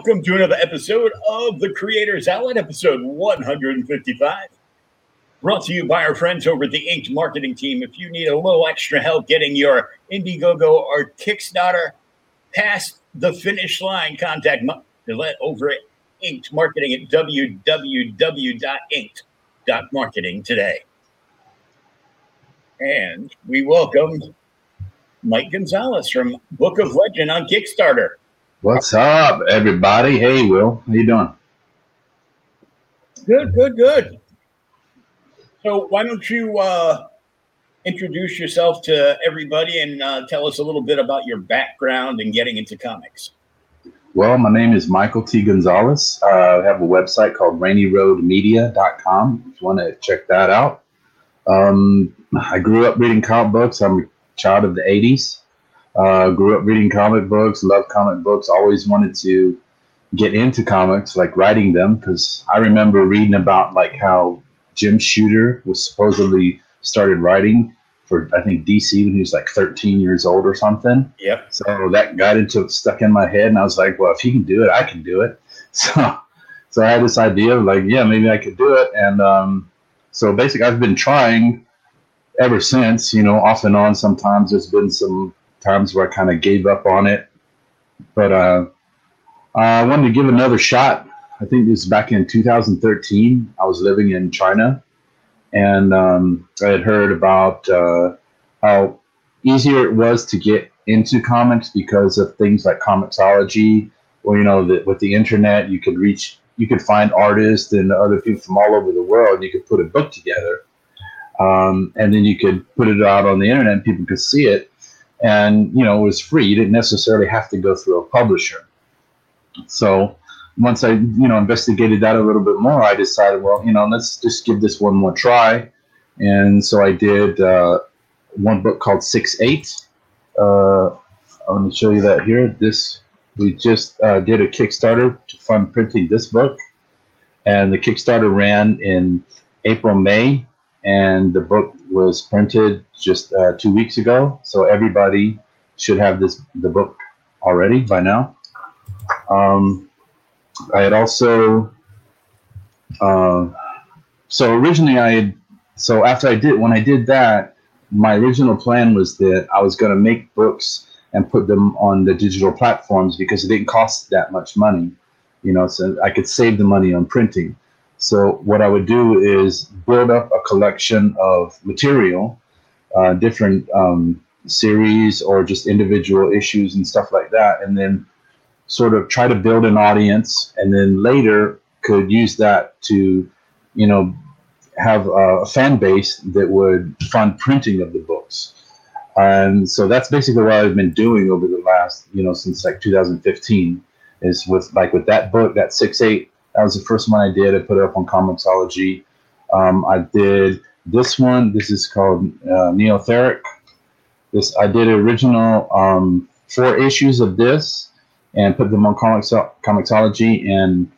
Welcome to another episode of The Creator's Outlet, episode 155. Brought to you by our friends over at the Inked Marketing Team. If you need a little extra help getting your Indiegogo or Kickstarter past the finish line, contact Gillette over at Inked Marketing at www.inked.marketing today. And we welcome Mike Gonzalez from Book of Legend on Kickstarter. What's up, everybody? Hey, Will, how you doing? Good, good, good. So, why don't you uh, introduce yourself to everybody and uh, tell us a little bit about your background and getting into comics? Well, my name is Michael T. Gonzalez. Uh, I have a website called rainyroadmedia.com if you want to check that out. Um, I grew up reading comic books. I'm a child of the 80s. Uh, grew up reading comic books, loved comic books, always wanted to get into comics, like writing them, because I remember reading about like how Jim Shooter was supposedly started writing for I think DC when he was like 13 years old or something. Yep. So that got into stuck in my head, and I was like, well, if he can do it, I can do it. So, so I had this idea of like, yeah, maybe I could do it, and um, so basically, I've been trying ever since. You know, off and on. Sometimes there's been some times where I kind of gave up on it. But uh, I wanted to give another shot. I think this was back in 2013. I was living in China, and um, I had heard about uh, how easier it was to get into comics because of things like Comixology, or you know, with the internet, you could reach, you could find artists and other people from all over the world, and you could put a book together, um, and then you could put it out on the internet, and people could see it and you know it was free. You didn't necessarily have to go through a publisher. So once I you know investigated that a little bit more, I decided, well, you know, let's just give this one more try. And so I did uh, one book called Six Eight. Uh, I'm going to show you that here. This we just uh, did a Kickstarter to fund printing this book, and the Kickstarter ran in April, May, and the book was printed just uh, two weeks ago. So everybody should have this the book already by now. Um, I had also uh, so originally I had so after I did when I did that, my original plan was that I was going to make books and put them on the digital platforms because it didn't cost that much money, you know, so I could save the money on printing. So what I would do is build up a collection of material, uh, different um, series or just individual issues and stuff like that, and then sort of try to build an audience, and then later could use that to, you know, have a fan base that would fund printing of the books. And so that's basically what I've been doing over the last, you know, since like 2015 is with like with that book, that six eight that was the first one I did. I put it up on Comixology. Um, I did this one. This is called uh, Neotheric. This I did original um, four issues of this and put them on comics Comixology. And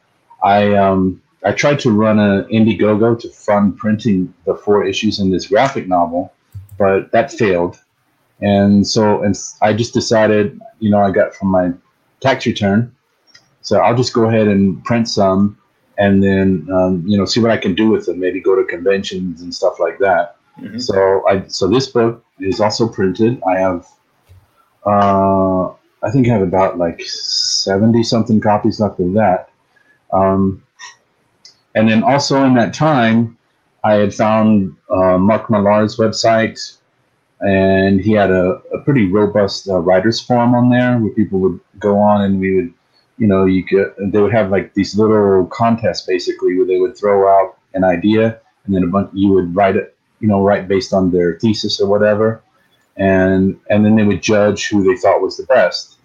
I um, I tried to run an Indiegogo to fund printing the four issues in this graphic novel, but that failed. And so, and I just decided, you know, I got from my tax return, so I'll just go ahead and print some, and then um, you know, see what I can do with them. Maybe go to conventions and stuff like that. Mm-hmm. So I, so this book is also printed. I have, uh, I think I have about like seventy something copies left of that. Um, and then also in that time, I had found uh, Mark Millar's website, and he had a, a pretty robust uh, writers forum on there where people would go on and we would, you know, you could they would have like these little contests basically where they would throw out an idea and then a bunch you would write it, you know, write based on their thesis or whatever, and and then they would judge who they thought was the best.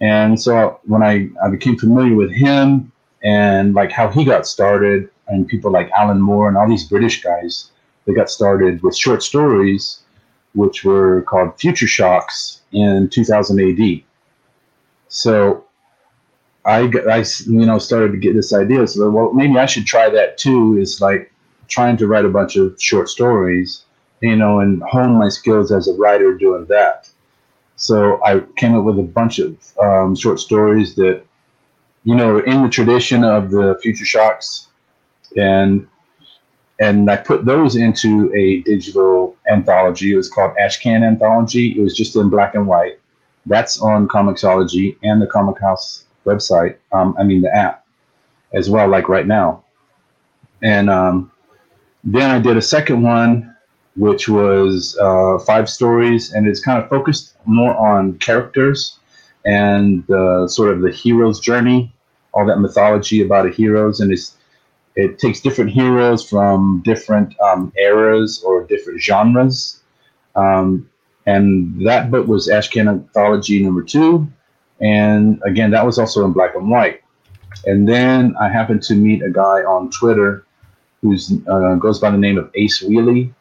And so when I, I became familiar with him and like how he got started and people like Alan Moore and all these British guys they got started with short stories which were called Future Shocks in 2000 AD. So I, I you know started to get this idea so well maybe I should try that too is like trying to write a bunch of short stories you know and hone my skills as a writer doing that so I came up with a bunch of um, short stories that you know, in the tradition of the Future Shocks, and and I put those into a digital anthology. It was called Ashcan Anthology. It was just in black and white. That's on Comixology and the Comichaus website. Um, I mean the app as well, like right now. And um, then I did a second one, which was uh, five stories, and it's kind of focused more on characters and uh, sort of the hero's journey all that mythology about a heroes, and it's it takes different heroes from different um, eras or different genres. Um, and that book was Ashcan Anthology number two. And again, that was also in black and white. And then I happened to meet a guy on Twitter who uh, goes by the name of Ace Wheelie.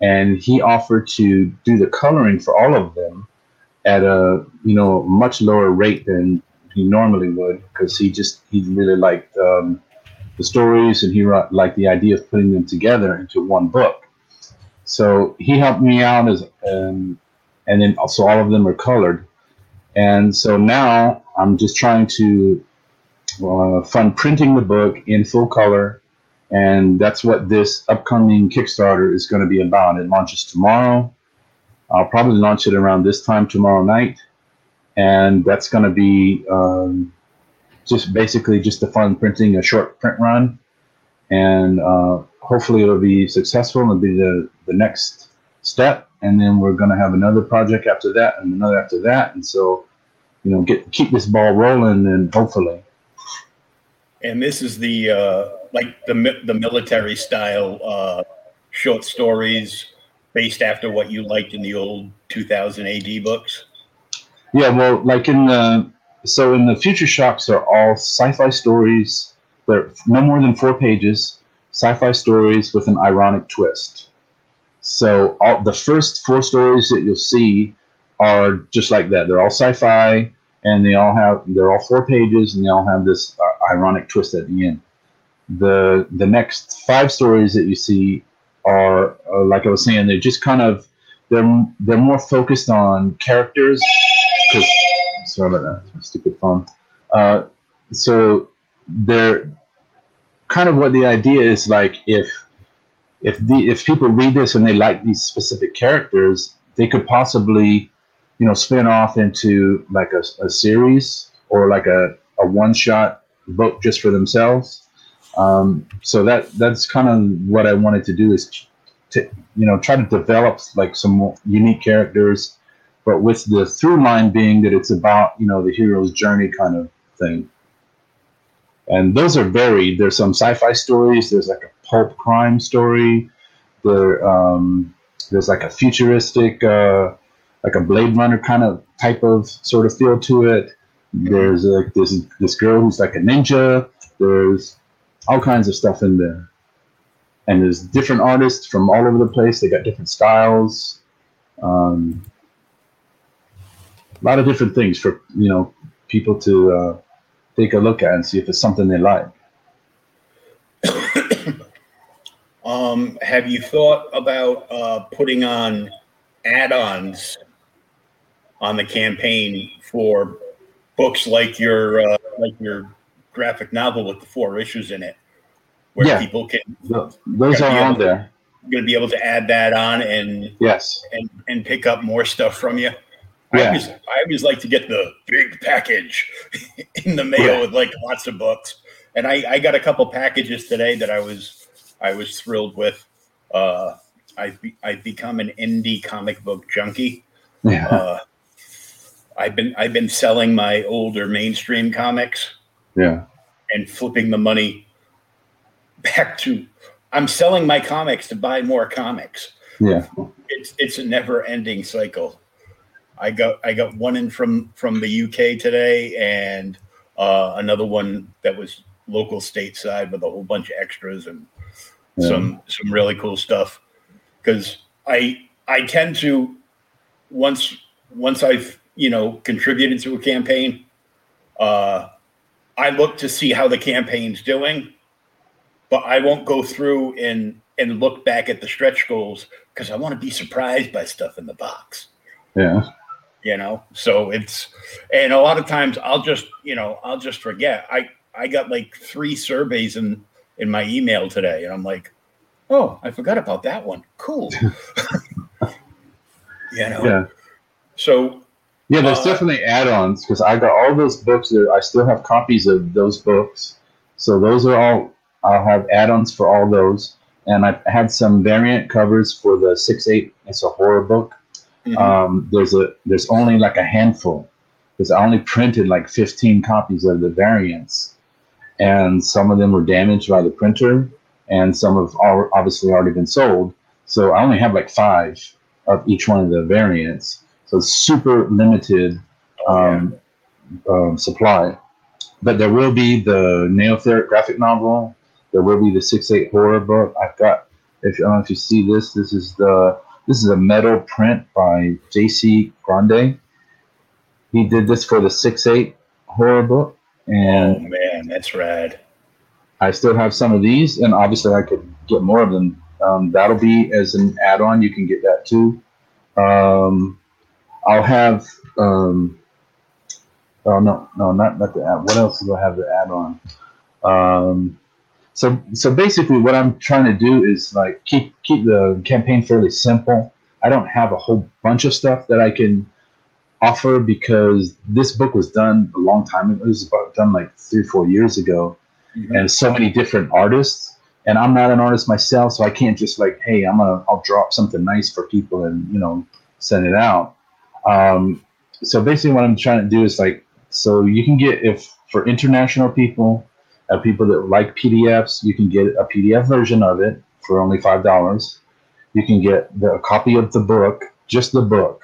And he offered to do the coloring for all of them at a you know much lower rate than he normally would because he just he really liked um, the stories and he liked the idea of putting them together into one book. So he helped me out as um, and then also all of them are colored. And so now I'm just trying to uh, fund printing the book in full color. And that's what this upcoming Kickstarter is going to be about. It launches tomorrow. I'll probably launch it around this time tomorrow night and that's going to be um, just basically just the fun printing a short print run, and uh, hopefully it'll be successful. And be the the next step, and then we're going to have another project after that, and another after that, and so you know get keep this ball rolling, and hopefully. And this is the uh, like the the military style uh, short stories based after what you liked in the old 2000 AD books. Yeah, well, like in the so in the Future Shocks are all sci-fi stories. They're no more than four pages. Sci-fi stories with an ironic twist. So all the first four stories that you'll see are just like that. They're all sci-fi, and they all have they're all four pages, and they all have this uh, ironic twist at the end. The the next five stories that you see are, uh, like I was saying, they're just kind of they're they're more focused on characters sorry about that, stupid phone. Uh, so they're kind of what the idea is like if if the if people read this and they like these specific characters, they could possibly you know spin off into like a, a series or like a, a one shot book just for themselves. Um, so that that's kind of what I wanted to do is to you know try to develop like some unique characters but with the through line being that it's about you know the hero's journey kind of thing. And those are varied. There's some sci-fi stories. There's like a pulp crime story. There, um, there's like a futuristic, uh, like a Blade Runner kind of type of sort of feel to it. There's like this this girl who's like a ninja. There's all kinds of stuff in there, and there's different artists from all over the place. They got different styles. Um, a lot of different things for you know people to uh, take a look at and see if it's something they like. Um, have you thought about uh, putting on add-ons on the campaign for books like your uh, like your graphic novel with the four issues in it, where Yeah. people can Those are on there. going to be able to add that on and Yes. and and pick up more stuff from you. I always I always like to get the big package in the mail Yeah. with like lots of books. And I, I got a couple packages today that I was I was thrilled with. Uh, I've be, I've become an indie comic book junkie. Yeah. Uh, I've been I've been selling my older mainstream comics Yeah. and flipping the money back to. I'm selling my comics to buy more comics Yeah. it's it's a never ending cycle. I got I got one in from from the UK today and uh, another one that was local stateside with a whole bunch of extras and Yeah. some some really cool stuff. Because I I tend to once once I've you know contributed to a campaign, uh, I look to see how the campaign's doing, but I won't go through and and look back at the stretch goals because I want to be surprised by stuff in the box. Yeah. You know, so it's and a lot of times I'll just you know I'll just forget. I I got like three surveys in in my email today, and I'm like, oh, I forgot about that one. Cool. you know, Yeah. so Yeah, there's Uh, definitely add-ons because I got all those books there. I still have copies of those books, so those are all. I'll have add-ons for all those, and I had some variant covers for the six eight. It's a horror book. mhm. Um, there's a there's only like a handful because I only printed like 15 copies of the variants, and some of them were damaged by the printer, and some have al- obviously already been sold. So I only have like five of each one of the variants. So super limited um, um, supply. But there will be the Neotheric graphic novel. There will be the six eight horror book. I've got. If I don't know if you see this, this is the this is a metal print by J.C. Grande. He did this for the six eight horror book, oh and man, that's rad. I still have some of these, and obviously I could get more of them. Um, that'll be as an add-on. You can get that too. Um, I'll have. Um, oh no, no, not not the add. What else do I have to add on? Um, so so basically, what I'm trying to do is like keep keep the campaign fairly simple. I don't have a whole bunch of stuff that I can offer because this book was done a long time ago. It was about done like three four years ago Mhm. and so many different artists. And I'm not an artist myself, so I can't just like, hey, I'm gonna I'll drop something nice for people and you know send it out. Um, so basically, what I'm trying to do is like, so you can get if for international people, uh, people that like PDFs, you can get a PDF version of it for only five dollars. You can get the, a copy of the book, just the book,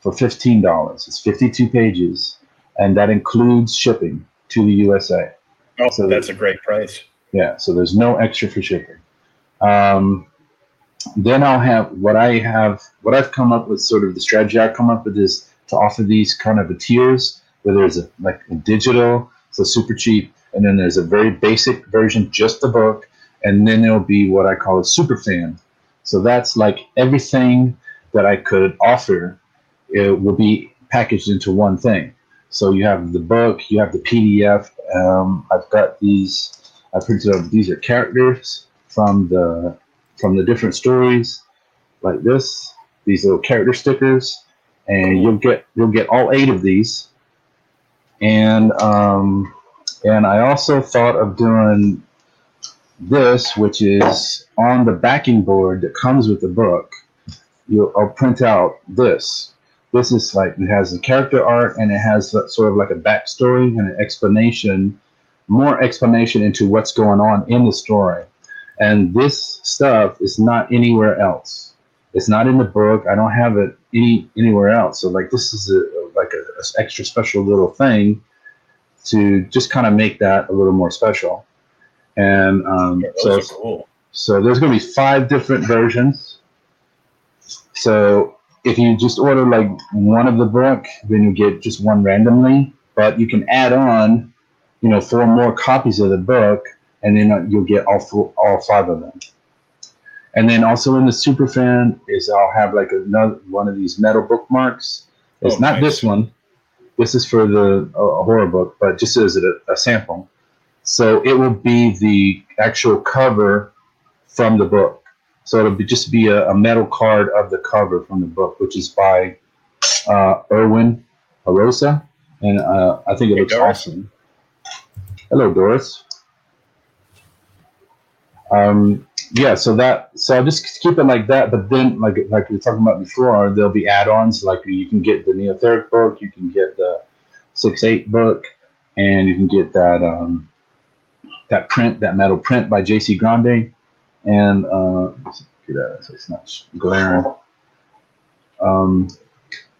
for fifteen dollars. It's fifty-two pages, and that includes shipping to the USA. Oh, So- that's a great price. Yeah, so there's no extra for shipping. Um, then I'll have what I have, what I've come up with, sort of the strategy I've come up with is to offer these kind of a tiers where there's a like a digital, so super cheap, and then there's a very basic version, just the book, and then there'll be what I call a super fan. So that's like everything that I could offer, it will be packaged into one thing. So you have the book, you have the PDF. Um, I've got these. I printed out. These are characters from the from the different stories, like this. These little character stickers, and you'll get you'll get all eight of these. And um, and I also thought of doing this, which is on the backing board that comes with the book. You'll I'll print out this. This is like it has the character art and it has sort of like a backstory and an explanation, more explanation into what's going on in the story. And this stuff is not anywhere else. It's not in the book. I don't have it any anywhere else. So like this is a like a, a extra special little thing to just kind of make that a little more special. And um, Yeah, so cool. so there's going to be five different versions. So if you just order like one of the book, then you get just one randomly. But you can add on, you know, four more copies of the book, and then uh, you'll get all four, all five of them. And then also in the super fan is I'll have like another one of these metal bookmarks. It's Oh, not nice. this one. This is for the uh, horror book, but just as a, a sample. So it will be the actual cover from the book. So it'll be just be a, a metal card of the cover from the book, which is by uh, Erwin Arosa, and uh, I think it Hey, looks Doris. awesome. Hello, Doris. Um, yeah, so that so I'll just keep it like that. But then, like like we were talking about before, there'll be add-ons. Like you can get the Neotheric book, you can get the six eight book, and you can get that um, that print, that metal print by J.C. Grande, and uh, let's get that so it's not glaring. Um,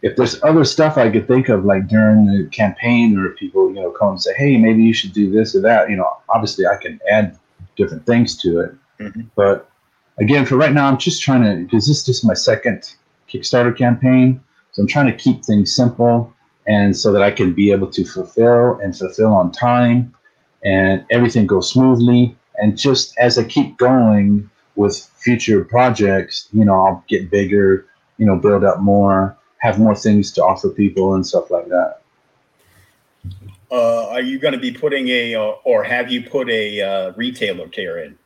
if there's other stuff I could think of, like during the campaign, or people you know come and say, "Hey, maybe you should do this or that," you know, obviously I can add different things to it. Mhm. But again, for right now, I'm just trying to because this is just my second Kickstarter campaign, so I'm trying to keep things simple and so that I can be able to fulfill and fulfill on time, and everything goes smoothly. And just as I keep going with future projects, you know, I'll get bigger, you know, build up more, have more things to offer people and stuff like that. Uh, are you going to be putting a, or have you put a uh, retailer tier in?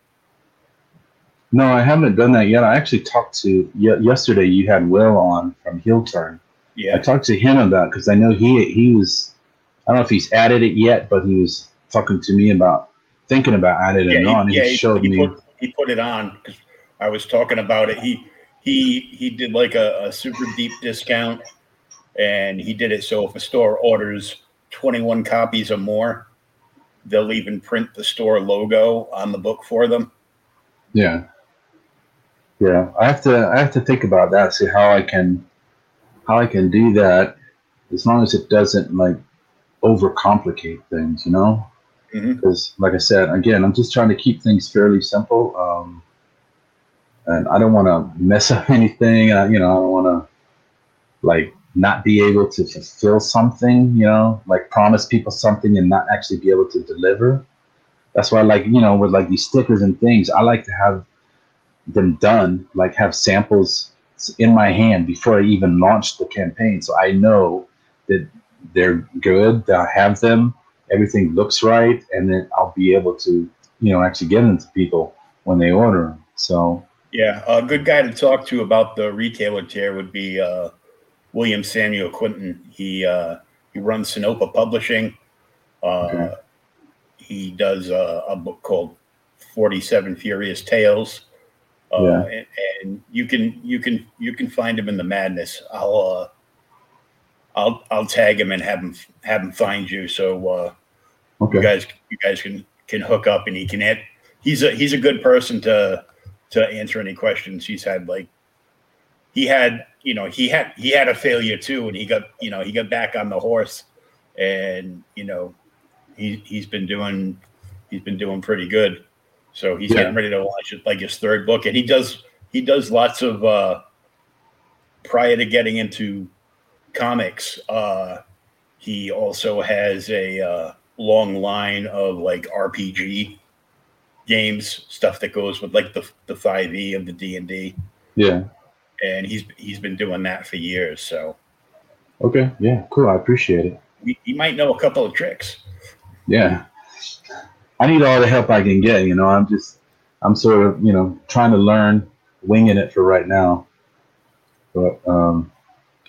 No, I haven't done that yet. I actually talked to ye- yesterday. You had Will on from Heel Turn. Yeah, I talked to him about because I know he he was. I don't know if he's added it yet, but he was talking to me about thinking about adding it on. he, He, yeah, he, showed he me. put, he put it on because I was talking about it. He he he did like a, a super deep discount, and he did it so if a store orders twenty one copies or more, they'll even print the store logo on the book for them. Yeah. Yeah. I have to I have to think about that, see how I can how I can do that as long as it doesn't like overcomplicate things, you know? Mhm. Because like I said, again, I'm just trying to keep things fairly simple. Um and I don't want to mess up anything. You know, I don't want to like not be able to fulfill something, you know, like promise people something and not actually be able to deliver. That's why, I like, you know, with like these stickers and things, I like to have them done, like have samples in my hand before I even launch the campaign. So I know that they're good, that I have them, everything looks right, and then I'll be able to, you know, actually get them to people when they order. So, Yeah, a good guy to talk to about the retailer tier would be uh, William Samuel Quinton. He uh, he runs Sinopa Publishing. Uh, Okay. He does uh, a book called Forty Seven Furious Tales. Uh, Yeah. and, and you can you can you can find him in the madness. I'll uh, I'll I'll tag him and have him have him find you. So uh, you guys you guys can can hook up and he can add he's a he's a good person to to answer any questions he's had like he had you know he had he had a failure too and he got you know he got back on the horse and you know he he's been doing he's been doing pretty good so he's Yeah. getting ready to launch it like his third book and he does he does lots of uh prior to getting into comics uh he also has a uh long line of like RPG games, stuff that goes with like the the five E of the D and D, Yeah. and he's he's been doing that for years. So Okay. Yeah. Cool. I appreciate it. he, he might know a couple of tricks. Yeah. I need all the help I can get. You know, I'm just, I'm sort of, you know, trying to learn, winging it for right now. But, um,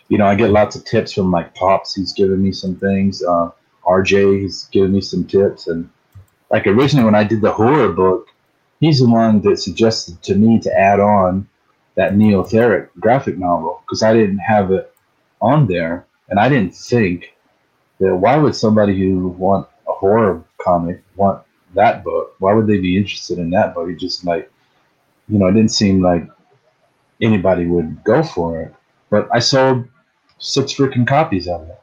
you know, I get lots of tips from like Pops. He's given me some things. Uh, RJ, he's given me some tips. And like originally when I did the horror book, he's the one that suggested to me to add on that Neotheric graphic novel because I didn't have it on there. And I didn't think that why would somebody who want a horror comic want that book? Why would they be interested in that book? It just like, you know, it didn't seem like anybody would go for it. But I sold six freaking copies of it.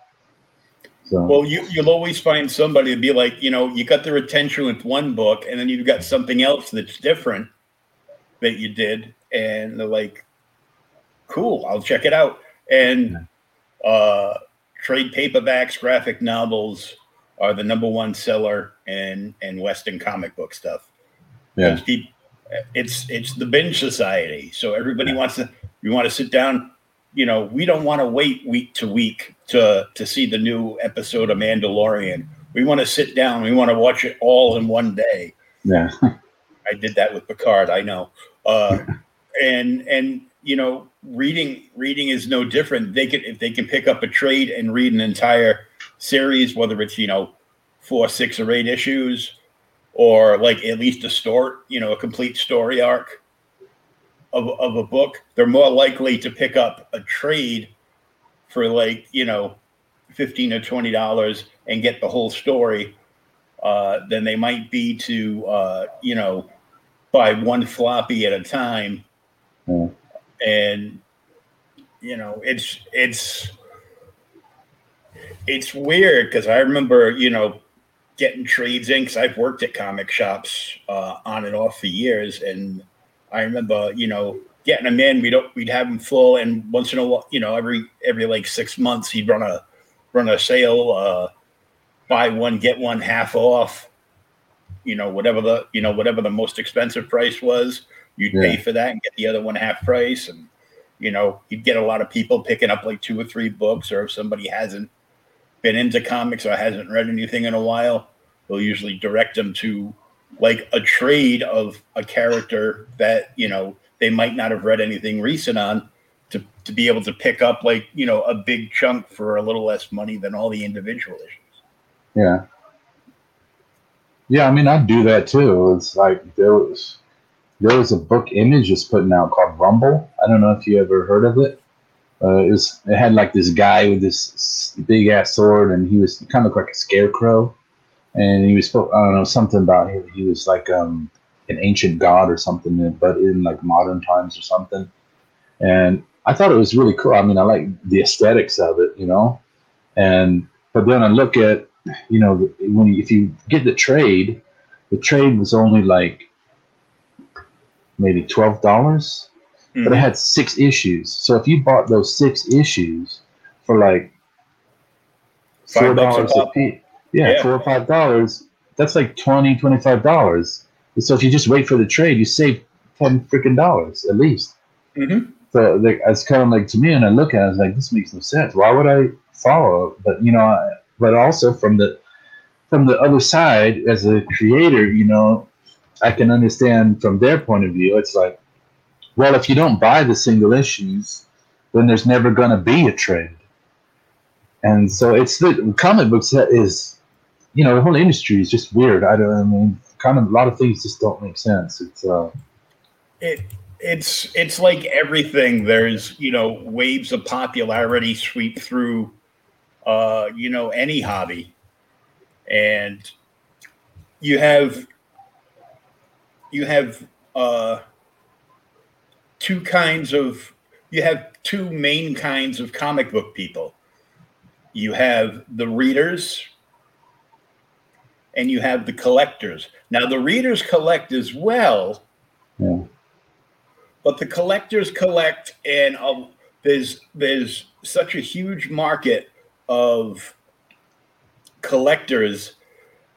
So Well, you you'll always find somebody to be like, you know, you got their attention with one book, and then you've got something else that's different that you did, and they're like, cool, I'll check it out. and uh, trade paperbacks, graphic novels are the number one seller in in Western comic book stuff. Yeah. People, it's it's the binge society, so everybody wants to. You want to sit down. You know, we don't want to wait week to week to to see the new episode of Mandalorian. We want to sit down. We want to watch it all in one day. Yeah. I did that with Picard. I know. Uh, and and you know, reading reading is no different. They can if they can pick up a trade and read an entire series, whether it's you know four, six, or eight issues, or like at least a story, you know, a complete story arc of of a book, they're more likely to pick up a trade for like you know fifteen or twenty dollars and get the whole story uh, than they might be to uh, you know buy one floppy at a time. Yeah. And you know, it's it's it's weird because I remember you know getting trades in because I've worked at comic shops uh, on and off for years, and I remember you know getting them in. We'd we'd have them full, and once in a while, you know, every every like six months, he'd run a run a sale, uh, buy one get one half off. You know, whatever the you know whatever the most expensive price was, you'd Yeah. pay for that and get the other one half price, and you know, you'd get a lot of people picking up like two or three books, or if somebody hasn't been into comics or hasn't read anything in a while, they'll usually direct them to like a trade of a character that you know they might not have read anything recent on to, to be able to pick up like you know a big chunk for a little less money than all the individual issues Yeah. Yeah, I mean, I do that too. It's like there was there was a book Image just putting out called Rumble. I don't know if you ever heard of it. Uh, it, was, it had like this guy with this big ass sword, and he was kind of like a scarecrow, and he was I don't know something about him. He was like um, an ancient god or something, but in like modern times or something. And I thought it was really cool. I mean, I like the aesthetics of it, you know. And but then I look at you know, when you, if you get the trade, the trade was only like maybe twelve dollars, but it had six issues. So if you bought those six issues for like four Five bucks a dollars a piece, yeah, Yeah. four or five dollars, that's like 20 25 dollars. So if you just wait for the trade, you save ten freaking dollars at least. Mhm. So like, it's kind of like to me, and I look at it, I was like, this makes no sense. Why would I follow? But you know, I- but also from the from the other side, as a creator, you know, I can understand from their point of view. It's like, well, if you don't buy the single issues, then there's never going to be a trade. And so it's the comic books that is, you know, the whole industry is just weird. I don't. I mean, kind of a lot of things just don't make sense. It's uh, it it's it's like everything there's you know waves of popularity sweep through uh you know any hobby and you have you have uh two kinds of you have two main kinds of comic book people you have the readers and you have the collectors. Now the readers collect as well yeah, but the collectors collect and uh, there's there's such a huge market of collectors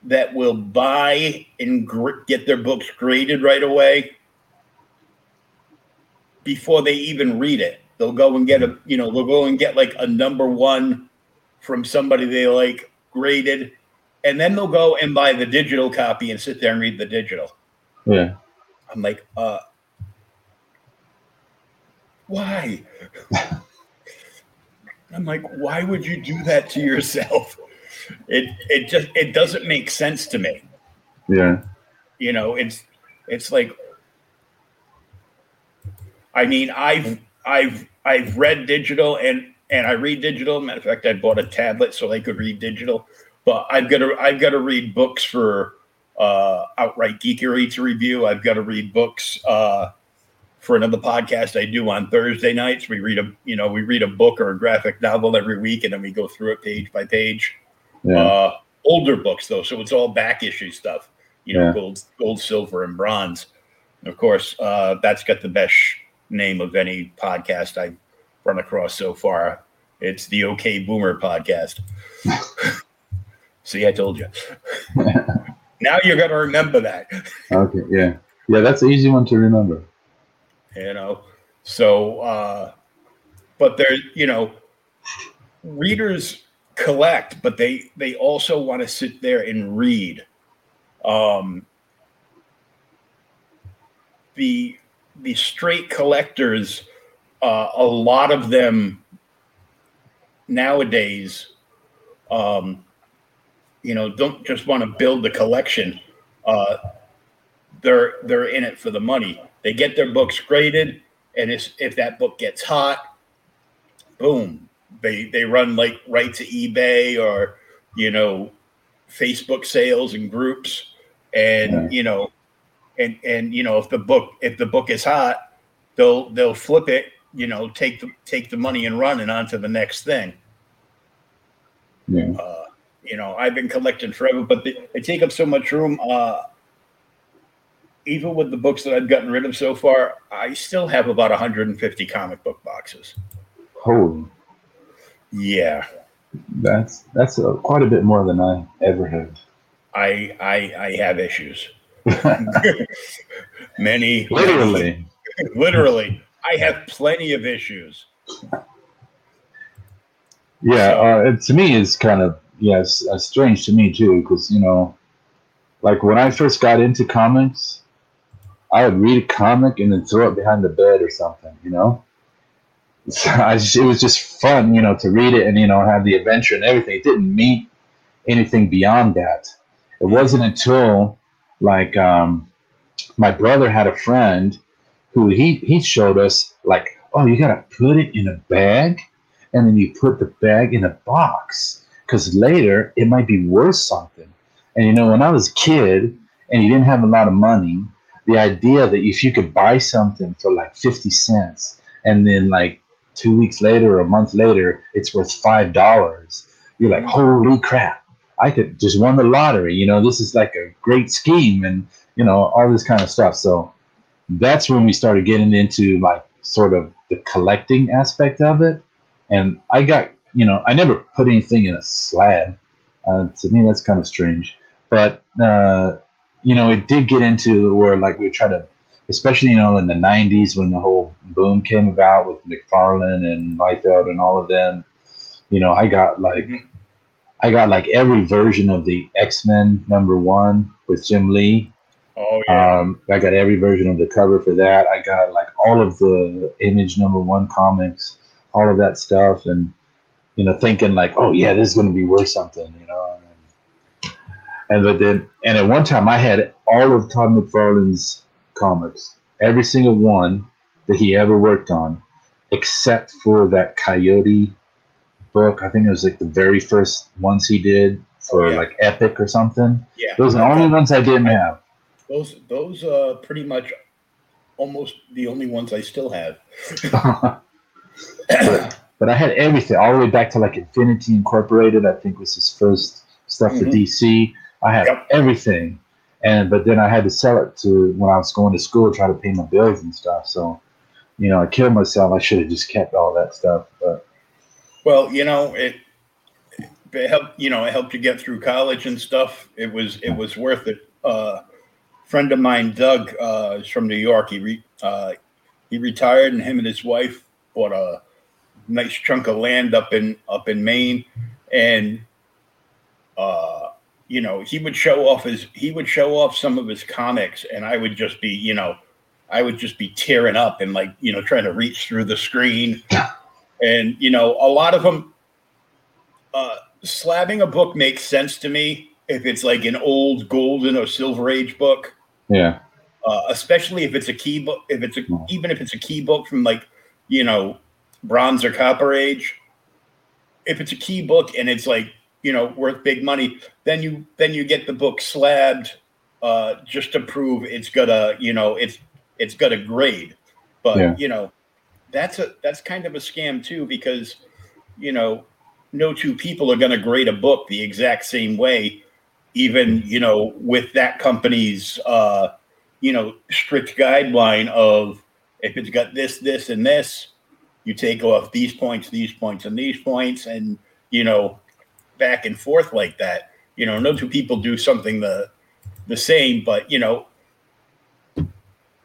that will buy and gr- get their books graded right away before they even read it. They'll go and get a you know they'll go and get like a number one from somebody they like graded and then they'll go and buy the digital copy and sit there and read the digital yeah. I'm like, uh, why? I'm like, why would you do that to yourself? It it just it doesn't make sense to me. Yeah. You know, it's it's like, I mean, I've I've I've read digital and and I read digital. Matter of fact, I bought a tablet so I could read digital. But I've got to I've got to read books for uh, outright geekery to review. I've got to read books uh, for another podcast I do on Thursday nights. We read a you know we read a book or a graphic novel every week, and then we go through it page by page. Yeah. Uh, older books though, so it's all back issue stuff. You know, Yeah. gold, gold, silver, and bronze. And of course, uh, that's got the best name of any podcast I've run across so far. It's the OK Boomer podcast. See, I told you. now you're going to remember that. Okay, yeah. Yeah, that's an easy one to remember. You know, so, uh, but there, you know, readers collect, but they they also want to sit there and read. Um, the the straight collectors, uh, a lot of them nowadays, um, you know, don't just want to build the collection. Uh, they're they're in it for the money. They get their books graded, and if that book gets hot, boom, they they run like right to eBay or you know Facebook sales and groups, and yeah. you know, and and you know if the book if the book is hot, they'll they'll flip it, you know, take the take the money and run and on to the next thing. Yeah. Uh, you know, I've been collecting forever, but they, they take up so much room. Uh, even with the books that I've gotten rid of so far, I still have about 150 comic book boxes. Holy. Yeah. That's that's a, quite a bit more than I ever had. I I I have issues. many literally. Literally. I have plenty of issues. Yeah, uh, to me it's kind of yes, uh, strange to me too because you know, like when I first got into comics, I would read a comic and then throw it behind the bed or something, you know. So just, it was just fun, you know, to read it and you know have the adventure and everything. It didn't mean anything beyond that. It wasn't until like um, my brother had a friend who he he showed us like, oh, you gotta put it in a bag, and then you put the bag in a box because later it might be worth something. And you know, when I was a kid and you didn't have a lot of money, the idea that if you could buy something for like fifty cents and then like two weeks later or a month later, it's worth five dollars. You're like, holy crap! I could just won the lottery. You know, this is like a great scheme, and you know all this kind of stuff. So that's when we started getting into like sort of the collecting aspect of it. And I got, you know, I never put anything in a slab. Uh, to me, that's kind of strange. But uh, you know, it did get into where like we try to especially you know in the 90s when the whole boom came about with McFarlane and Liefeld and all of them you know I got like mm-hmm. I got like every version of the X-Men number 1 with Jim Lee Oh yeah. Um, I got every version of the cover for that. I got like all of the Image number 1 comics, all of that stuff and you know thinking like, "Oh yeah, this is going to be worth something," you know. And, and but then and at one time I had all of Todd McFarlane's comics, every single one that he ever worked on, except for that Coyote book. I think it was like the very first ones he did for oh, yeah. like Epic or something. Yeah, those are the only ones I didn't have. Those those are pretty much almost the only ones I still have. but, but, I had everything all the way back to like Infinity Incorporated. I think was his first stuff mm-hmm. for DC. I had yep. everything and but then I had to sell it to when I was going to school, try to pay my bills and stuff. So, you know, I killed myself. I should have just kept all that stuff. But well, you know, it it helped. You know, it helped you get through college and stuff. It was it was worth it. Uh, friend of mine, Doug, uh, is from New York. He re, uh, he retired, and him and his wife bought a nice chunk of land up in up in Maine, and uh you know, he would show off his he would show off some of his comics, and I would just be, you know, I would just be tearing up and like, you know, trying to reach through the screen. And you know, a lot of them uh slabbing a book makes sense to me if it's like an old golden or silver age book. Yeah. Uh, especially if it's a key book, if it's a even if it's a key book from like, you know, bronze or copper age. If it's a key book and it's like you know worth big money then you then you get the book slabbed uh, just to prove it's got a you know it's it's got a grade but yeah. you know that's a that's kind of a scam too because you know no two people are to grade a book the exact same way even you know with that company's uh you know strict guideline of if it's got this this and this you take off these points, these points, and these points, and you know, back and forth like that. You know, no two people do something the the same, but you know,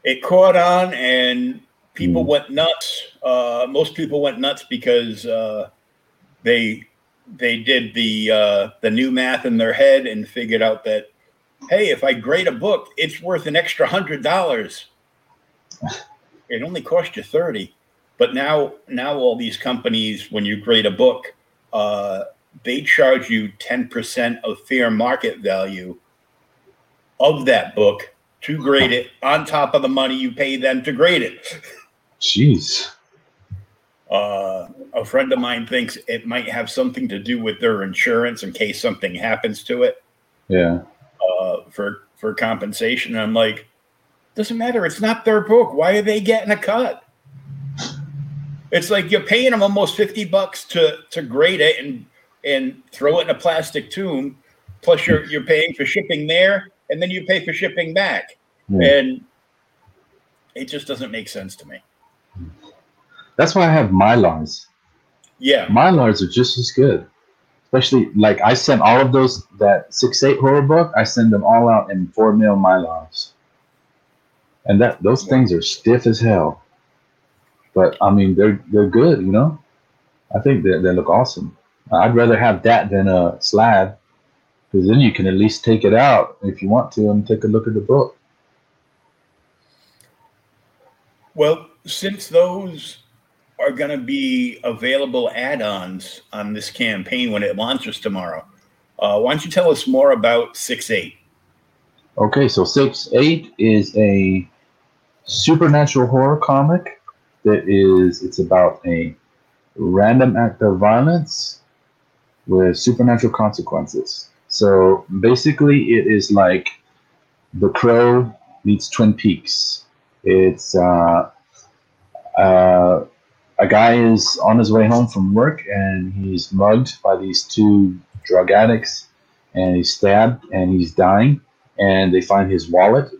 it caught on and people mm. went nuts. Uh, most people went nuts because uh, they they did the uh, the new math in their head and figured out that hey, if I grade a book, it's worth an extra hundred dollars. It only cost you thirty, but now now all these companies, when you grade a book, uh, they charge you ten percent of fair market value of that book to grade it on top of the money you pay them to grade it. Jeez. Uh, a friend of mine thinks it might have something to do with their insurance in case something happens to it. Yeah. Uh, for for compensation. And I'm like, doesn't matter. It's not their book. Why are they getting a cut? It's like you're paying them almost fifty bucks to to grade it and and throw it in a plastic tomb. Plus, you're you're paying for shipping there, and then you pay for shipping back, hmm. and it just doesn't make sense to me. That's why I have Mylars. Yeah, Mylars are just as good. Especially like I sent all of those that six eight horror book. I send them all out in four mil Mylars, and that those yeah. things are stiff as hell. But I mean, they're they're good. You know, I think they they look awesome. I'd rather have that than a slab because then you can at least take it out if you want to and take a look at the book. Well, since those are going to be available add-ons on this campaign when it launches tomorrow, uh, why don't you tell us more about Six Eight? Okay, so Six Eight is a supernatural horror comic that is it's about a random act of violence with supernatural consequences. So basically, it is like The Crow meets Twin Peaks. It's uh, uh, a guy is on his way home from work and he's mugged by these two drug addicts, and he's stabbed and he's dying. And they find his wallet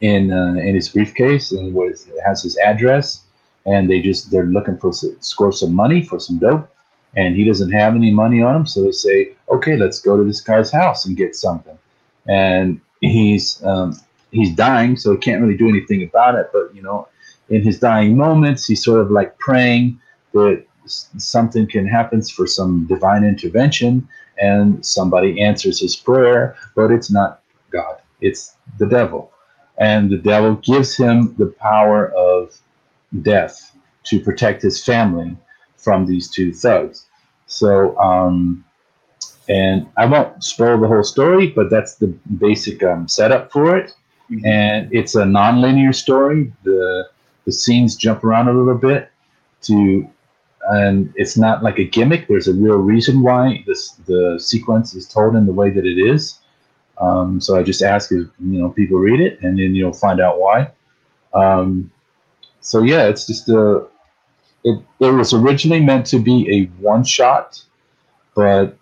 in uh, in his briefcase and has his address. And they just they're looking for score some money for some dope and he doesn't have any money on him. So they say, okay, let's go to this guy's house and get something. And he's um, he's dying, so he can't really do anything about it. But you know, in his dying moments, he's sort of like praying that something can happen for some divine intervention, and somebody answers his prayer, but it's not God; it's the devil, and the devil gives him the power of death to protect his family from these two thugs. So, um, and I won't spoil the whole story, but that's the basic um, setup for it. Mm-hmm. And it's a non-linear story. The the scenes jump around a little bit to, and it's not like a gimmick. There's a real reason why this the sequence is told in the way that it is. Um, so I just ask if you know people read it, and then you'll find out why. Um, so yeah, it's just a it, it was originally meant to be a one shot, but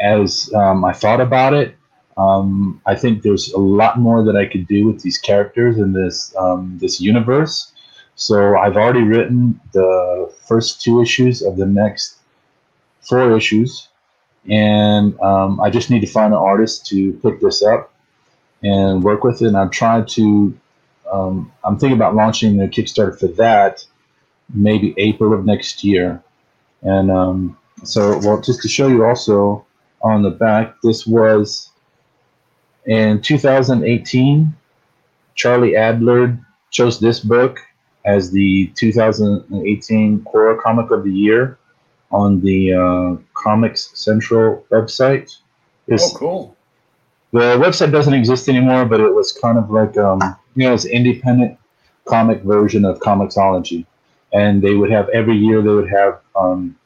as um, I thought about it, um, I think there's a lot more that I could do with these characters in this um, this universe. So I've already written the first two issues of the next four issues, and um, I just need to find an artist to pick this up and work with it. And I'm trying to. Um, I'm thinking about launching a Kickstarter for that maybe April of next year. And um, so, well, just to show you also on the back, this was in 2018. Charlie Adler chose this book as the 2018 horror comic of the year on the uh, Comics Central website. It's, oh, cool. The website doesn't exist anymore, but it was kind of like um, you know, it's independent comic version of Comixology and they would have every year they would have um,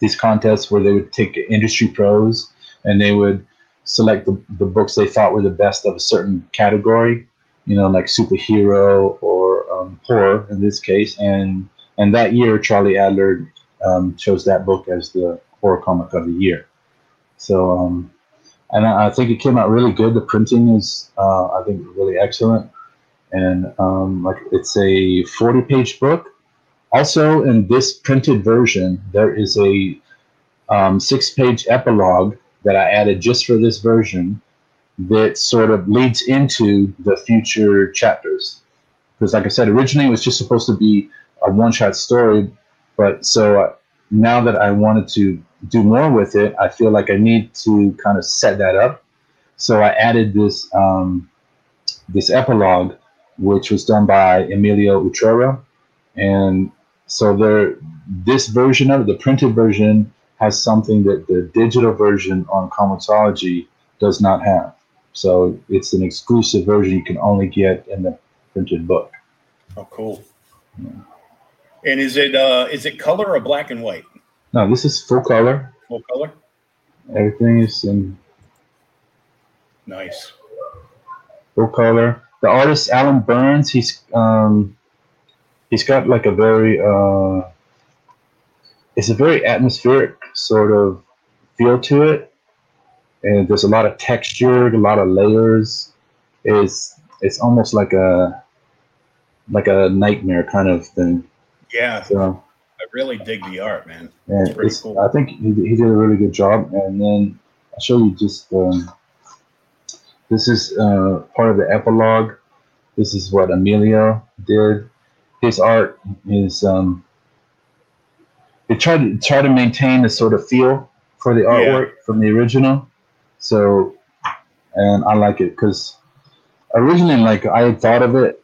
these contests where they would take industry pros and they would select the, the books they thought were the best of a certain category you know like superhero or um, horror in this case and and that year charlie adler um, chose that book as the horror comic of the year. So um, and I, I, think it came out really good. The printing is uh, i think really excellent. And um, like it's a 40 page book. Also, in this printed version, there is a um, six-page epilogue that I added just for this version that sort of leads into the future chapters. Because, like I said, originally it was just supposed to be a one-shot story, but so uh, now that I wanted to do more with it, I feel like I need to kind of set that up. So I added this um, this epilogue, which was done by Emilio Utrera, and so there, this version of it, the printed version, has something that the digital version on Comixology does not have. So it's an exclusive version you can only get in the printed book. Oh, cool. Yeah. And is it uh, is it color or black and white? No, this is full color. Full color. Everything is in nice. Full color. The artist Alan Burns. He's um, he's got like a very uh, it's a very atmospheric sort of feel to it, and there's a lot of texture, a lot of layers. It's it's almost like a like a nightmare kind of thing. Yeah. So I really dig the art, man. Yeah, it's pretty cool. I think he, he did a really good job. And then I'll show you just um, this is uh, part of the epilogue. This is what Emilio did. His art is um, they try to try to maintain the sort of feel for the artwork yeah. from the original. So, and I like it because originally, like I had thought of it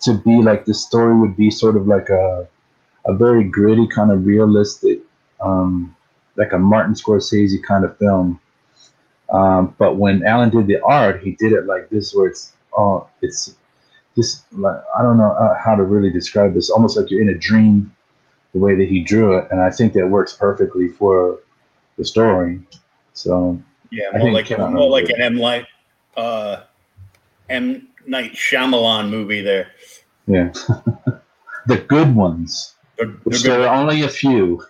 to be like the story would be sort of like a a very gritty kind of realistic, um, like a Martin Scorsese kind of film. Um, but when Alan did the art, he did it like this, where it's oh, it's just like I don't know uh, how to really describe this. Almost like you're in a dream, the way that he drew it, and I think that works perfectly for the story. So yeah, more like more like an M Light, uh, M Night Shyamalan movie there. Yeah, the good ones. They're, they're Which there are only a few.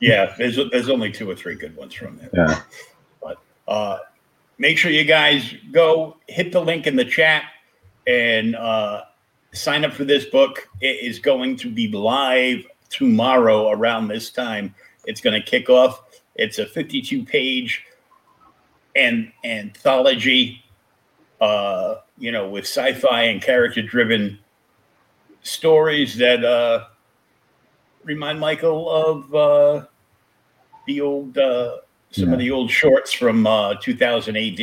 Yeah, there's there's only two or three good ones from there. Yeah. But uh, make sure you guys go hit the link in the chat and uh, sign up for this book. It is going to be live tomorrow around this time. It's going to kick off. It's a 52 page and anthology, uh, you know, with sci-fi and character-driven stories that uh, remind Michael of uh, the old uh, some yeah. of the old shorts from uh, 2000 AD.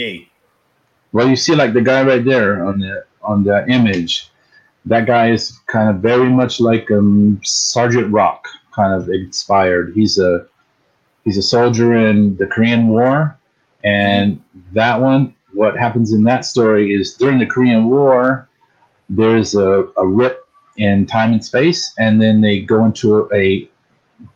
Well, you see, like the guy right there on the on the image, that guy is kind of very much like um, Sergeant Rock, kind of inspired. He's a he's a soldier in the Korean War, and that one, what happens in that story is during the Korean War, there's a, a rip in time and space, and then they go into a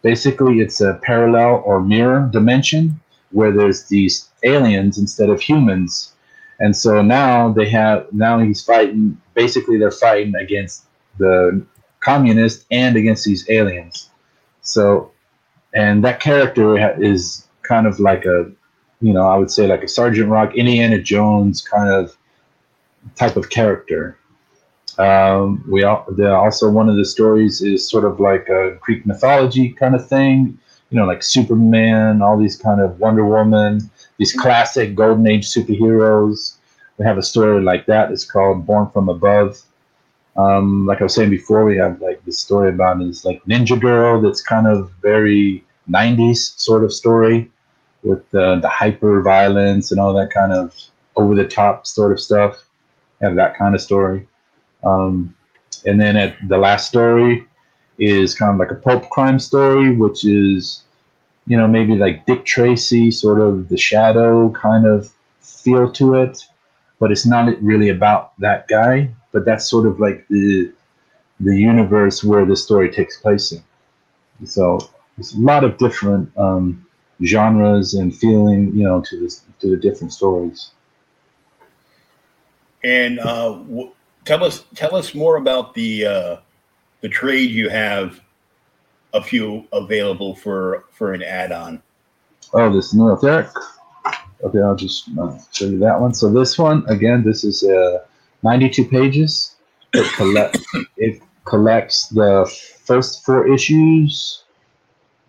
basically it's a parallel or mirror dimension where there's these aliens instead of humans. And so now they have now he's fighting basically they're fighting against the communists and against these aliens. So and that character is kind of like a you know, I would say like a Sergeant Rock, Indiana Jones kind of type of character. Um, we all, also one of the stories is sort of like a Greek mythology kind of thing, you know, like Superman, all these kind of Wonder Woman, these classic Golden Age superheroes. We have a story like that. It's called Born from Above. Um, like I was saying before, we have like this story about this like Ninja Girl that's kind of very 90s sort of story with the hyper violence and all that kind of over the top sort of stuff. Have that kind of story. Um, and then at the last story is kind of like a pulp crime story, which is, you know, maybe like Dick Tracy, sort of the shadow kind of feel to it, but it's not really about that guy. But that's sort of like the the universe where the story takes place in. So there's a lot of different um, genres and feeling, you know, to this to the different stories. And uh, tell us tell us more about the uh, the trade you have a few available for for an add-on. Oh, this Neotheric. Okay, I'll just uh, show you that one. So this one again, this is uh, 92 pages. It collect it collects the first four issues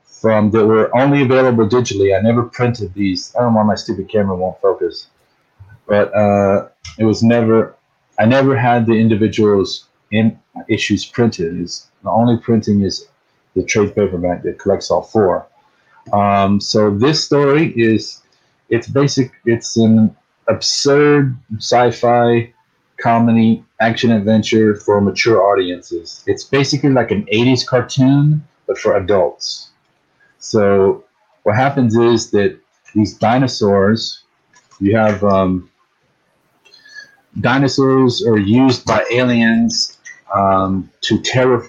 from that were only available digitally. I never printed these. I don't know why my stupid camera won't focus, but uh, it was never. I never had the individuals in issues printed. It's, the only printing is the trade paperback that collects all four. Um, so this story is it's basic. It's an absurd sci-fi comedy action adventure for mature audiences. It's basically like an 80s cartoon, but for adults. So what happens is that these dinosaurs, you have um, dinosaurs are used by aliens um, to terra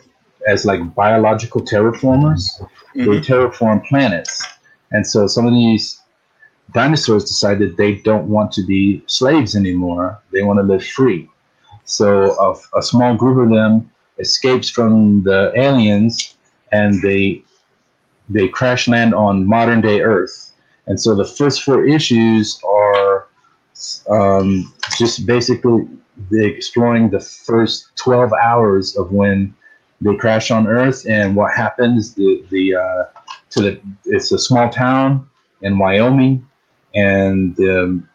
as like biological terraformers. Mm-hmm. They terraform planets, and so some of these dinosaurs decided they don't want to be slaves anymore. They want to live free. So a, a small group of them escapes from the aliens, and they they crash land on modern day Earth. And so the first four issues are um, just basically exploring the first 12 hours of when they crash on Earth and what happens. The the uh, to the it's a small town in Wyoming, and um,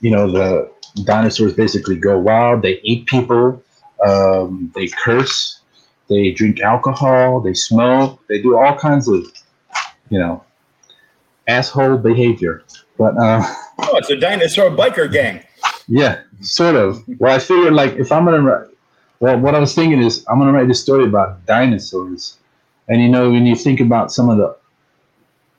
you know the dinosaurs basically go wild. They eat people. Um, they curse. They drink alcohol. They smoke. They do all kinds of you know asshole behavior. But uh, oh, it's a dinosaur biker gang. Yeah, sort of. Well, I figured like if I'm gonna write, well, what I was thinking is I'm gonna write this story about dinosaurs, and you know when you think about some of the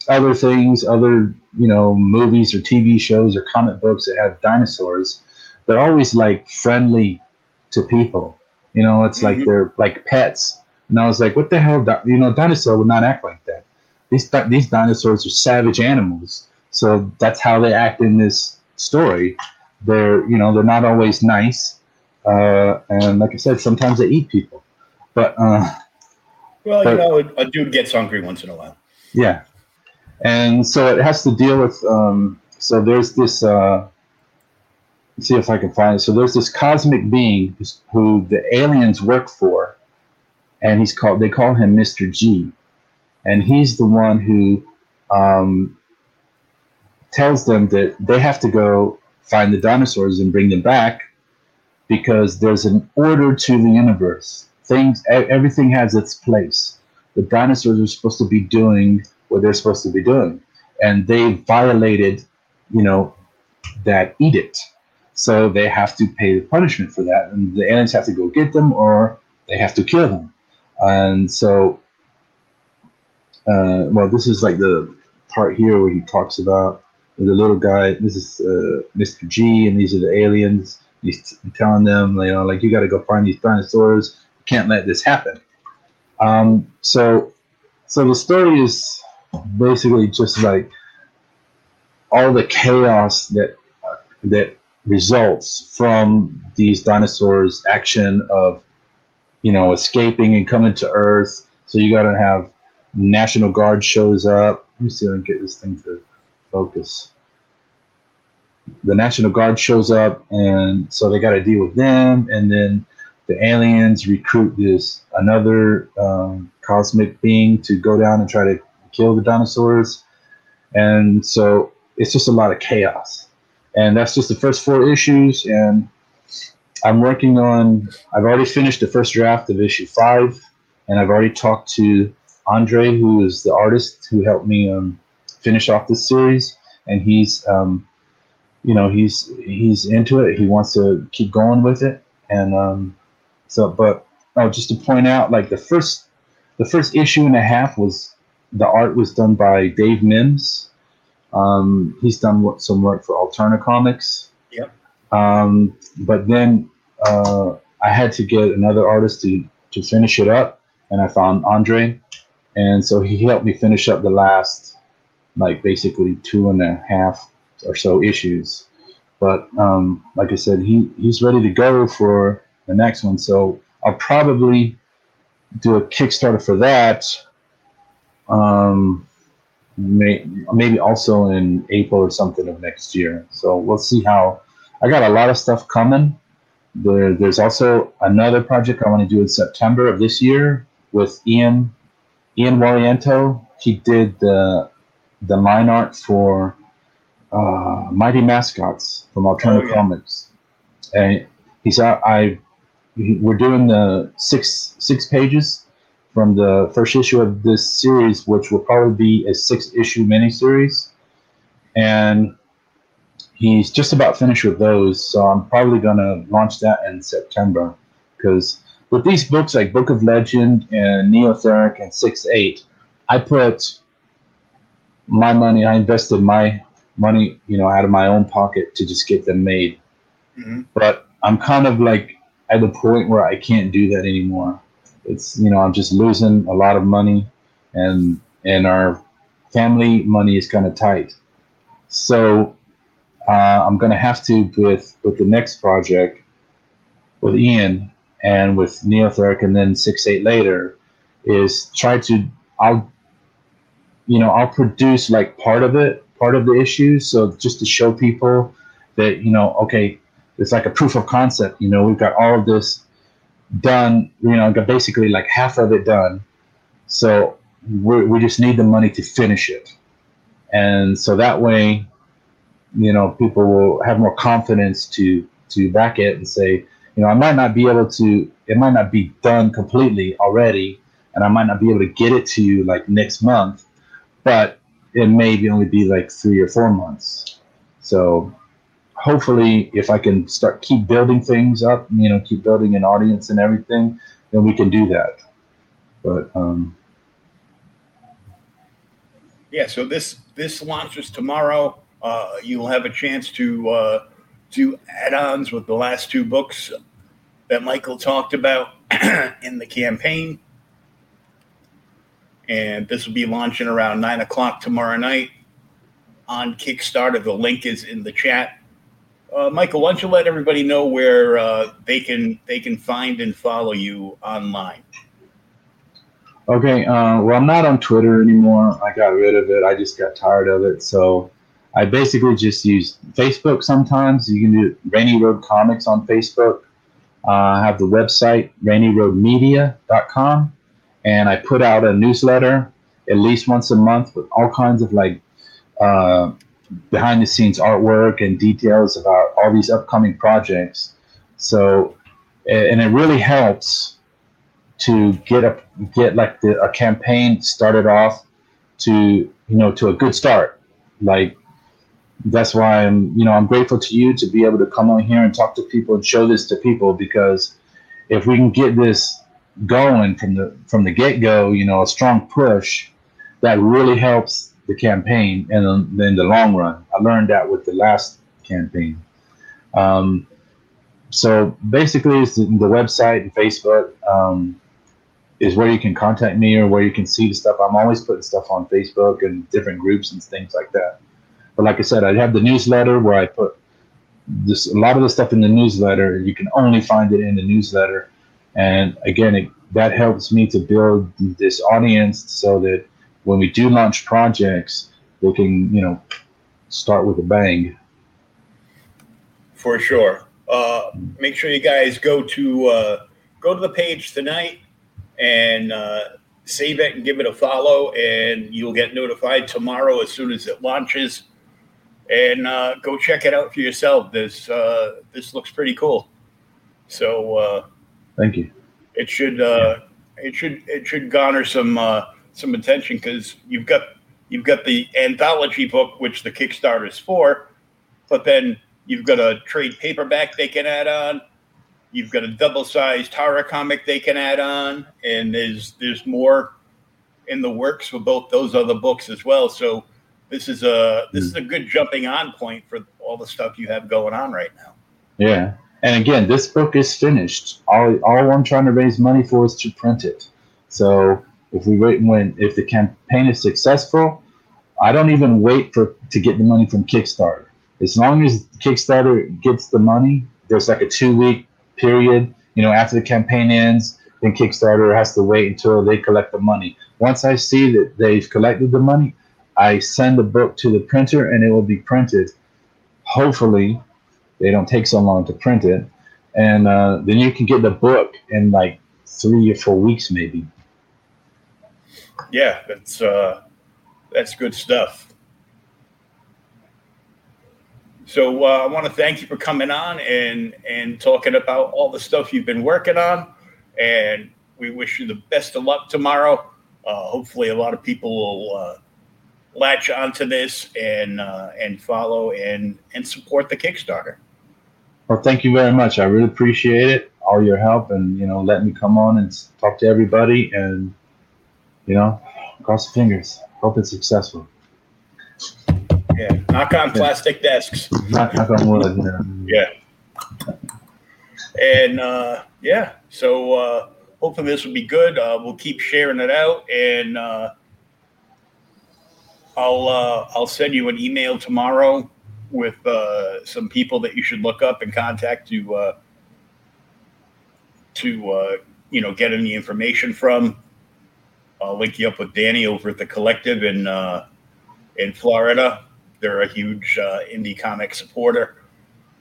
other things, other you know movies or TV shows or comic books that have dinosaurs, they're always like friendly to people. You know, it's mm-hmm. like they're like pets. And I was like, what the hell? You know, dinosaur would not act like that. These these dinosaurs are savage animals, so that's how they act in this story. They're you know they're not always nice uh, and like I said, sometimes they eat people. But uh, well, but, you know, a, a, dude gets hungry once in a while. Yeah, and so it has to deal with. Um, so there's this. Uh, let's see if I can find it. So there's this cosmic being who the aliens work for, and he's called. They call him Mister G, and he's the one who um, tells them that they have to go find the dinosaurs and bring them back because there's an order to the universe. Things, everything has its place. The dinosaurs are supposed to be doing what they're supposed to be doing, and they violated, you know, that edict. So they have to pay the punishment for that, and the aliens have to go get them, or they have to kill them. And so, uh, well, this is like the part here where he talks about the little guy. This is uh, Mr. G, and these are the aliens He's telling them, you know, like you got to go find these dinosaurs. You can't let this happen. Um, so, so the story is basically just like all the chaos that uh, that results from these dinosaurs' action of, you know, escaping and coming to Earth. So you got to have National Guard shows up. Let me see if I can get this thing to focus the National Guard shows up, and so they got to deal with them, and then the aliens recruit this another um, cosmic being to go down and try to kill the dinosaurs, and so it's just a lot of chaos, and that's just the first four issues, and I'm working on. I've already finished the first draft of issue five, and I've already talked to Andre, who is the artist who helped me um, finish off this series, and he's um, you know he's he's into it. He wants to keep going with it, and um, so but oh, just to point out, like the first the first issue and a half was the art was done by Dave Mims. Um, he's done some work for Alterna Comics. Yep. Um, but then uh, I had to get another artist to to finish it up, and I found Andre, and so he helped me finish up the last like basically two and a half or so issues. But um, like I said, he, he's ready to go for the next one. So I'll probably do a Kickstarter for that. Um, may, maybe also in April or something of next year. So we'll see how. I got a lot of stuff coming, there, there's also another project I want to do in September of this year with Ian Ian Waliento. He did the the line art for uh, Mighty Mascots from Alternative oh, yeah. Comics, and he said, I we're doing the six six pages from the first issue of this series, which will probably be a six issue miniseries, and he's just about finished with those. So I'm probably gonna launch that in September because with these books like Book of Legend and Neotheric and Six Eight, I put my money. I invested my money, you know, out of my own pocket to just get them made. Mm-hmm. But I'm kind of like at the point where I can't do that anymore. It's you know I'm just losing a lot of money, and and our family money is kind of tight. So uh, I'm gonna have to with with the next project with Ian and with Neotheric and then six eight later is try to I'll you know I'll produce like part of it part of the issue so just to show people that you know okay it's like a proof of concept. You know, we've got all of this done. You know, got basically like half of it done. So we we just need the money to finish it, and so that way, you know, people will have more confidence to to back it and say, you know, I might not be able to. It might not be done completely already, and I might not be able to get it to you like next month, but it may be only be like three or four months. So hopefully, if I can start keep building things up, you know, keep building an audience and everything, then we can do that. But um, yeah, so this this launches tomorrow. Uh, you'll have a chance to uh, do add-ons with the last two books that Michael talked about in the campaign. And this will be launching around nine o'clock tomorrow night on Kickstarter. The link is in the chat. Uh, Michael, why don't you let everybody know where uh, they can they can find and follow you online? Okay, uh, well, I'm not on Twitter anymore. I got rid of it. I just got tired of it. So I basically just use Facebook sometimes. You can do Rainy Road Comics on Facebook. Uh, I have the website, rainyroadmedia.com, and I put out a newsletter at least once a month with all kinds of like uh, behind the scenes artwork and details about all these upcoming projects. So, and it really helps to get a get like the, a campaign started off to you know to a good start. Like that's why I'm you know I'm grateful to you to be able to come on here and talk to people and show this to people because if we can get this going from the from the get go, you know, a strong push that really helps the campaign and then the long run. I learned that with the last campaign. Um, so basically, it's the, the website and Facebook um, is where you can contact me or where you can see the stuff. I'm always putting stuff on Facebook and different groups and things like that. But like I said, I have the newsletter where I put this a lot of the stuff in the newsletter. You can only find it in the newsletter, and again, it, that helps me to build this audience so that when we do launch projects, they can, you know, start with a bang. For sure. Uh, make sure you guys go to uh, go to the page tonight and uh, save it and give it a follow, and you'll get notified tomorrow as soon as it launches. And uh, go check it out for yourself. This uh, this looks pretty cool. So uh, thank you. It should uh, it should it should garner some uh, some attention because you've got you've got the anthology book, which the Kickstarter is for, but then you've got a trade paperback they can add on. You've got a double-sized horror comic they can add on, and there's there's more in the works for both those other books as well. So this is a this is a good jumping on point for all the stuff you have going on right now. Yeah. And again, this book is finished. All, all I'm trying to raise money for is to print it. So if we wait when if the campaign is successful, I don't even wait for to get the money from Kickstarter. As long as Kickstarter gets the money, there's like a two week period. You know, after the campaign ends, then Kickstarter has to wait until they collect the money. Once I see that they've collected the money, I send the book to the printer and it will be printed. Hopefully, they don't take so long to print it. and uh, then you can get the book in like three or four weeks, maybe. Yeah, that's uh, that's good stuff. So uh, I want to thank you for coming on and and talking about all the stuff you've been working on, and we wish you the best of luck tomorrow. Uh, hopefully, a lot of people will uh, latch onto this and uh, and follow and and support the Kickstarter. Well, thank you very much. I really appreciate it, all your help, and you know, let me come on and talk to everybody, and you know, cross the fingers. Hope it's successful. Yeah, knock on plastic desks. Knock, knock on wood. Yeah. And uh, yeah, so uh, hopefully this will be good. Uh, we'll keep sharing it out, and uh, I'll uh, I'll send you an email tomorrow with uh, some people that you should look up and contact to uh, to uh, you know get any information from. I'll link you up with Danny over at the Collective in uh, in Florida. They're a huge uh, indie comic supporter,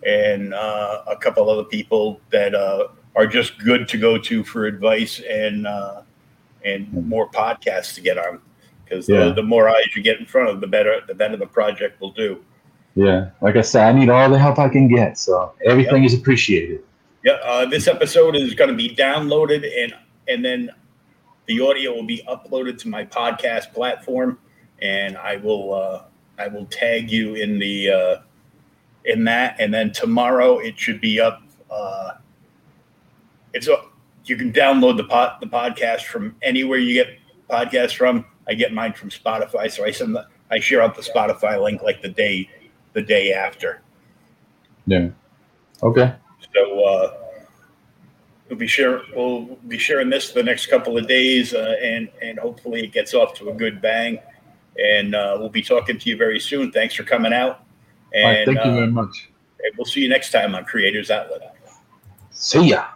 and uh, a couple other people that uh, are just good to go to for advice and uh, and more podcasts to get on. Because Yeah. the, the more eyes you get in front of, the better the better the project will do. Yeah, like I said, I need all the help I can get, so everything is appreciated. Yeah, uh, this episode is going to be downloaded and and then the audio will be uploaded to my podcast platform, and I will uh, I will tag you in the uh, in that, and then tomorrow it should be up. Uh, it's a, you can download the pod, the podcast from anywhere you get podcasts from. I get mine from Spotify, so I send the, I share out the Spotify link like the day the day after. Yeah. Okay. So uh, we'll be sure we'll be sharing this the next couple of days, uh, and and hopefully it gets off to a good bang. And uh, we'll be talking to you very soon. Thanks for coming out, All right. and Thank you uh, very much. we'll see you next time on Creators Outlet. See ya.